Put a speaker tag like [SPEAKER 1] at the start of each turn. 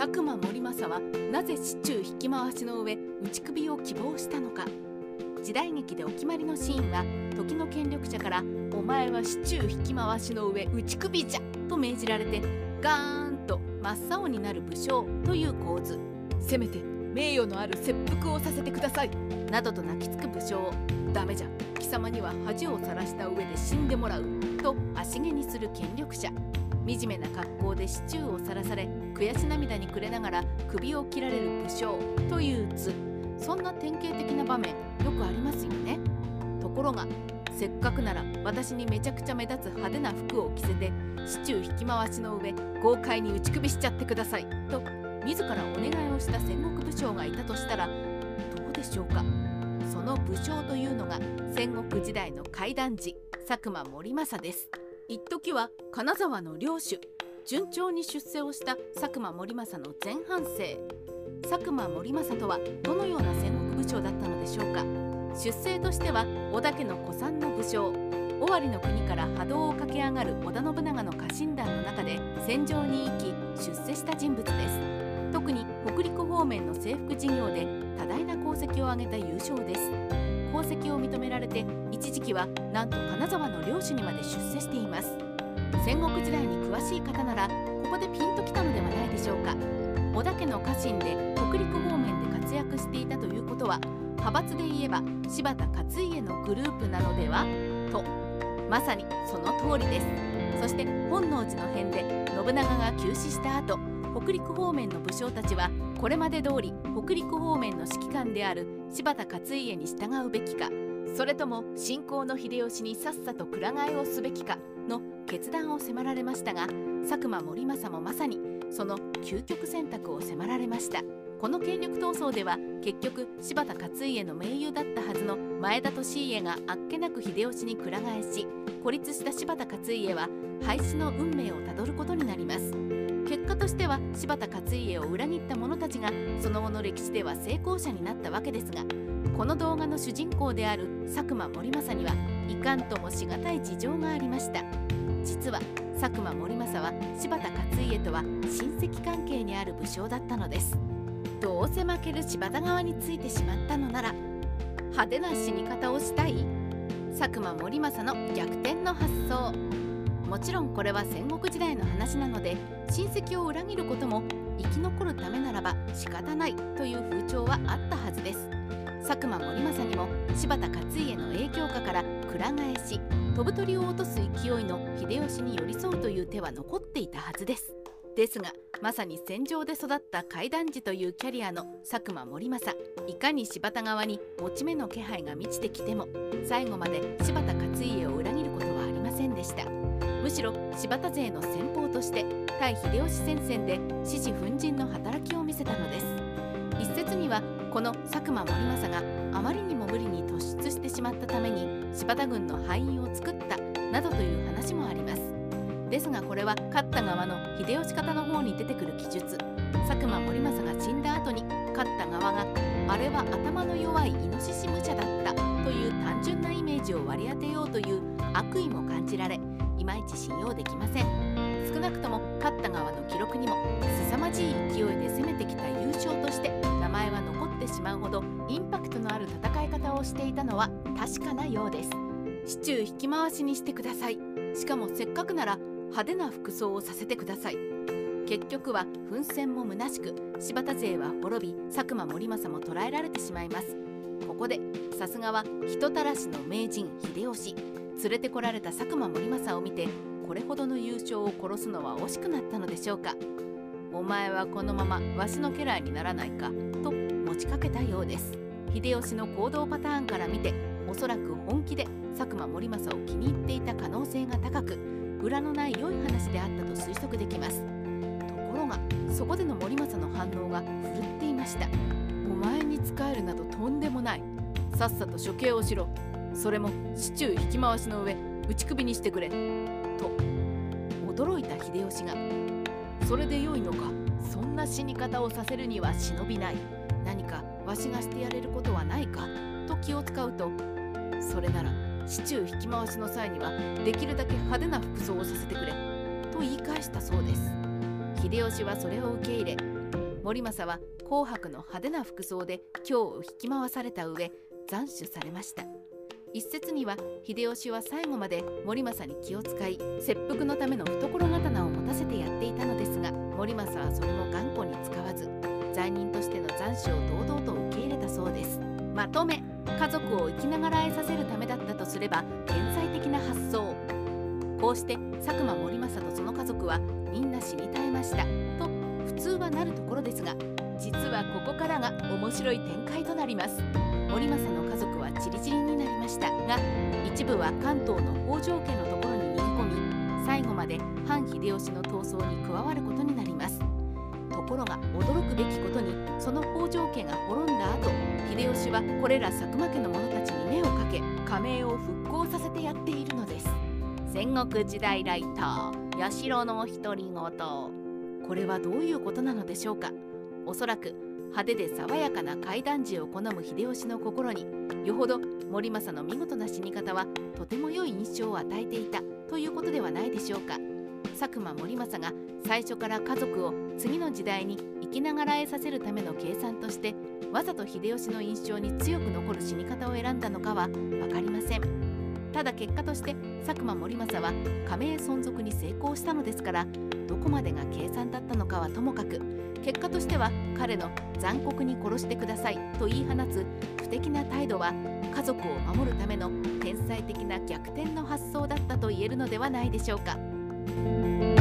[SPEAKER 1] 佐久間盛政はなぜ市中引き回しの上打ち首を希望したのか。時代劇でお決まりのシーンは時の権力者から「お前は市中引き回しの上打ち首じゃ!」と命じられてガーンと真っ青になる武将という構図。せめて名誉のある切腹をさせてください。などと泣きつく武将。ダメじゃ。貴様には恥をさらした上で死んでもらう。と足毛にする権力者。惨めな格好で市中をさらされ悔し涙に暮れながら首を切られる武将という図。そんな典型的な場面よくありますよね。ところがせっかくなら私にめちゃくちゃ目立つ派手な服を着せて市中引き回しの上豪快に打ち首しちゃってくださいと自らお願いをした戦国武将がいたとしたらどうでしょうか。その武将というのが戦国時代の怪談時佐久間盛政です。一時は金沢の領主順調に出世をした佐久間盛政の前半生。佐久間盛政とはどのような戦国武将だったのでしょうか。出世としては織田家の古参の武将。尾張の国から波動を駆け上がる織田信長の家臣団の中で戦場に行き出世した人物です。特に北陸方面の征服事業で多大な功績を挙げた優勝です。功績を認められて一時期はなんと金沢の領主にまで出世しています。戦国時代に詳しい方ならここでピンときたのではないでしょうか。織田家の家臣で北陸方面で活躍していたということは派閥で言えば柴田勝家のグループなのではとまさにその通りです。そして本能寺の変で信長が急死した後北陸方面の武将たちはこれまで通り北陸方面の指揮官である柴田勝家に従うべきかそれとも信仰の秀吉にさっさとくら替えをすべきかの決断を迫られましたが佐久間盛政もまさにその究極選択を迫られました。この権力闘争では結局柴田勝家の盟友だったはずの前田利家があっけなく秀吉にくら替えし孤立した柴田勝家は廃止の運命をたどることになります。結果としては柴田勝家を裏切った者たちがその後の歴史では成功者になったわけですがこの動画の主人公である佐久間盛政にはいかんともしがたい事情がありました。実は佐久間盛政は柴田勝家とは親戚関係にある武将だったのです。どうせ負ける柴田側についてしまったのなら派手な死に方をしたい。佐久間盛政の逆転の発想。もちろんこれは戦国時代の話なので親戚を裏切ることも生き残るためならば仕方ないという風潮はあったはずです。佐久間盛政にも柴田勝家の影響下からくら替えし飛ぶ鳥を落とす勢いの秀吉に寄り添うという手は残っていたはずです。ですがまさに戦場で育った怪談児というキャリアの佐久間盛政いかに柴田側に持ち目の気配が満ちてきても最後まで柴田勝家を裏切ることはありませんでした。むしろ柴田勢の先鋒として対秀吉戦線で獅子奮陣の働きを見せたのです。一説にはこの佐久間盛政があまりにも無理に突出してしまったために柴田軍の敗因を作ったなどという話もあります。ですがこれは勝った側の秀吉方の方に出てくる記述。佐久間盛政が死んだ後に勝った側があれは頭の弱いイノシシ武者だったという単純なイメージを割り当てようという悪意も感じられまいち信用できません。少なくとも勝った側の記録にも凄まじい勢いで攻めてきた優勝として名前は残ってしまうほどインパクトのある戦い方をしていたのは確かなようです。市中引き回しにしてください。しかもせっかくなら派手な服装をさせてください。結局は奮戦も虚しく柴田勢は滅び佐久間盛政も捕らえられてしまいます。ここでさすがは人たらしの名人秀吉。連れてこられた佐久間盛政を見てこれほどの優勝を殺すのは惜しくなったのでしょうかお前はこのままわしの家来にならないかと持ちかけたようです。秀吉の行動パターンから見ておそらく本気で佐久間盛政を気に入っていた可能性が高く裏のない良い話であったと推測できます。ところがそこでの森政の反応が振るっていましたお前に仕えるなどとんでもない。さっさと処刑をしろ。それも市中引き回しの上打ち首にしてくれと驚いた秀吉がそれでよいのかそんな死に方をさせるには忍びない何かわしがしてやれることはないかと気を使うとそれなら市中引き回しの際にはできるだけ派手な服装をさせてくれと言い返したそうです。秀吉はそれを受け入れ森政は紅白の派手な服装で京を引き回された上斬首されました。一説には秀吉は最後まで森政に気を使い切腹のための懐刀を持たせてやっていたのですが森政はそれも頑固に使わず罪人としての斬首を堂々と受け入れたそうです。まとめ家族を生きながらえさせるためだったとすれば天才的な発想。こうして佐久間森政とその家族はみんな死に絶えました。と普通はなるところですが実はここからが面白い展開となります。森政の家族はチリチリになりましたが一部は関東の北条家のところに逃げ込み最後まで反秀吉の闘争に加わることになります。ところが驚くべきことにその北条家が滅んだ後秀吉はこれら佐久間家の者たちに目をかけ加盟を復興させてやっているのです。戦国時代ライター社の独り言。これはどういうことなのでしょうか？おそらく派手で爽やかな怪談時を好む秀吉の心によほど森政の見事な死に方はとても良い印象を与えていたということではないでしょうか。佐久間森政が最初から家族を次の時代に生きながらえさせるための計算としてわざと秀吉の印象に強く残る死に方を選んだのかは分かりません。ただ結果として佐久間盛政は加盟存続に成功したのですからどこまでが計算だったのかはともかく結果としては彼の残酷に殺してくださいと言い放つ不敵な態度は家族を守るための天才的な逆転の発想だったと言えるのではないでしょうか。